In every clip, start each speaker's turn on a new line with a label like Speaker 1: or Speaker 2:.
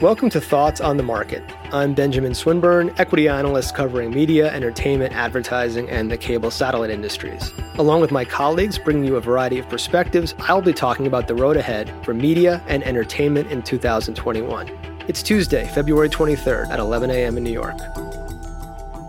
Speaker 1: Welcome to Thoughts on the Market. I'm Benjamin Swinburne, equity analyst covering media, entertainment, advertising, and the cable satellite industries. Along with my colleagues bringing you a variety of perspectives, I'll be talking about the road ahead for media and entertainment in 2021. It's Tuesday, February 23rd at 11 a.m. in New York.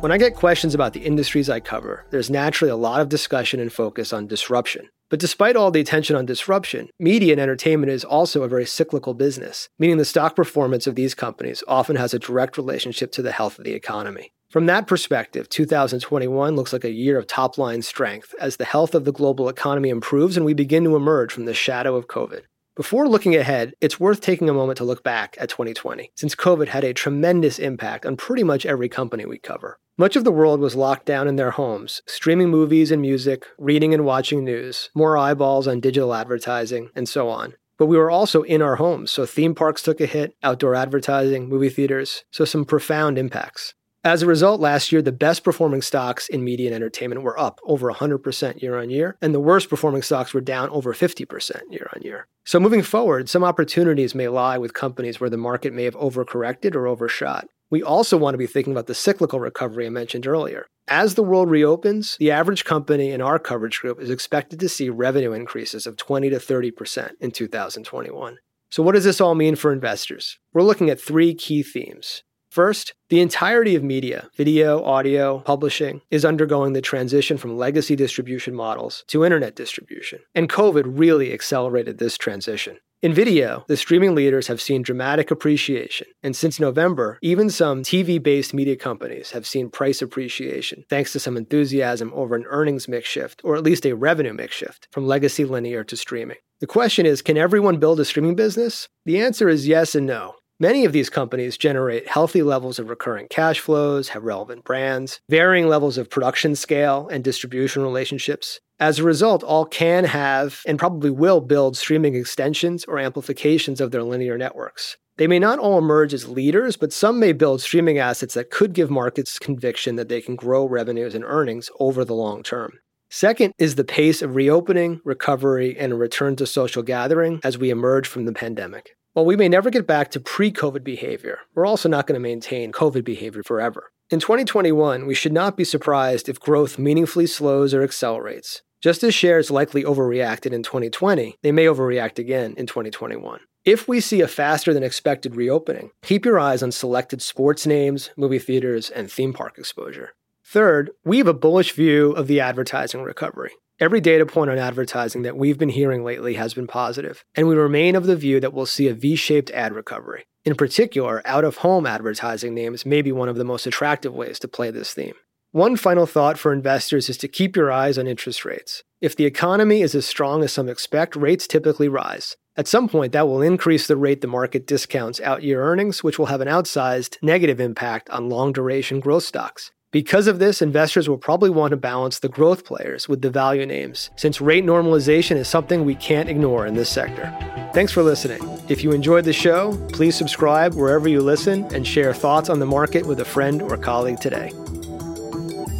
Speaker 1: When I get questions about the industries I cover, there's naturally a lot of discussion and focus on disruption. But despite all the attention on disruption, media and entertainment is also a very cyclical business, meaning the stock performance of these companies often has a direct relationship to the health of the economy. From that perspective, 2021 looks like a year of top line strength as the health of the global economy improves and we begin to emerge from the shadow of COVID. Before looking ahead, it's worth taking a moment to look back at 2020, since COVID had a tremendous impact on pretty much every company we cover. Much of the world was locked down in their homes, streaming movies and music, reading and watching news, more eyeballs on digital advertising, and so on. But we were also in our homes, so theme parks took a hit, outdoor advertising, movie theaters, so some profound impacts. As a result, last year, the best performing stocks in media and entertainment were up over 100% year on year, and the worst performing stocks were down over 50% year on year. So, moving forward, some opportunities may lie with companies where the market may have overcorrected or overshot. We also want to be thinking about the cyclical recovery I mentioned earlier. As the world reopens, the average company in our coverage group is expected to see revenue increases of 20 to 30% in 2021. So, what does this all mean for investors? We're looking at three key themes. First, the entirety of media, video, audio, publishing, is undergoing the transition from legacy distribution models to internet distribution. And COVID really accelerated this transition. In video, the streaming leaders have seen dramatic appreciation, and since November, even some TV based media companies have seen price appreciation thanks to some enthusiasm over an earnings mix shift, or at least a revenue mix shift, from legacy linear to streaming. The question is can everyone build a streaming business? The answer is yes and no. Many of these companies generate healthy levels of recurring cash flows, have relevant brands, varying levels of production scale and distribution relationships. As a result, all can have and probably will build streaming extensions or amplifications of their linear networks. They may not all emerge as leaders, but some may build streaming assets that could give markets conviction that they can grow revenues and earnings over the long term. Second is the pace of reopening, recovery, and a return to social gathering as we emerge from the pandemic. While we may never get back to pre COVID behavior, we're also not going to maintain COVID behavior forever. In 2021, we should not be surprised if growth meaningfully slows or accelerates. Just as shares likely overreacted in 2020, they may overreact again in 2021. If we see a faster than expected reopening, keep your eyes on selected sports names, movie theaters, and theme park exposure. Third, we have a bullish view of the advertising recovery. Every data point on advertising that we've been hearing lately has been positive, and we remain of the view that we'll see a V shaped ad recovery. In particular, out of home advertising names may be one of the most attractive ways to play this theme. One final thought for investors is to keep your eyes on interest rates. If the economy is as strong as some expect, rates typically rise. At some point, that will increase the rate the market discounts out year earnings, which will have an outsized negative impact on long duration growth stocks. Because of this, investors will probably want to balance the growth players with the value names, since rate normalization is something we can't ignore in this sector. Thanks for listening. If you enjoyed the show, please subscribe wherever you listen and share thoughts on the market with a friend or colleague today.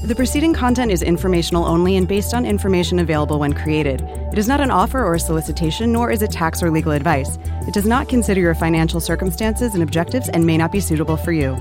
Speaker 2: The preceding content is informational only and based on information available when created. It is not an offer or a solicitation, nor is it tax or legal advice. It does not consider your financial circumstances and objectives and may not be suitable for you.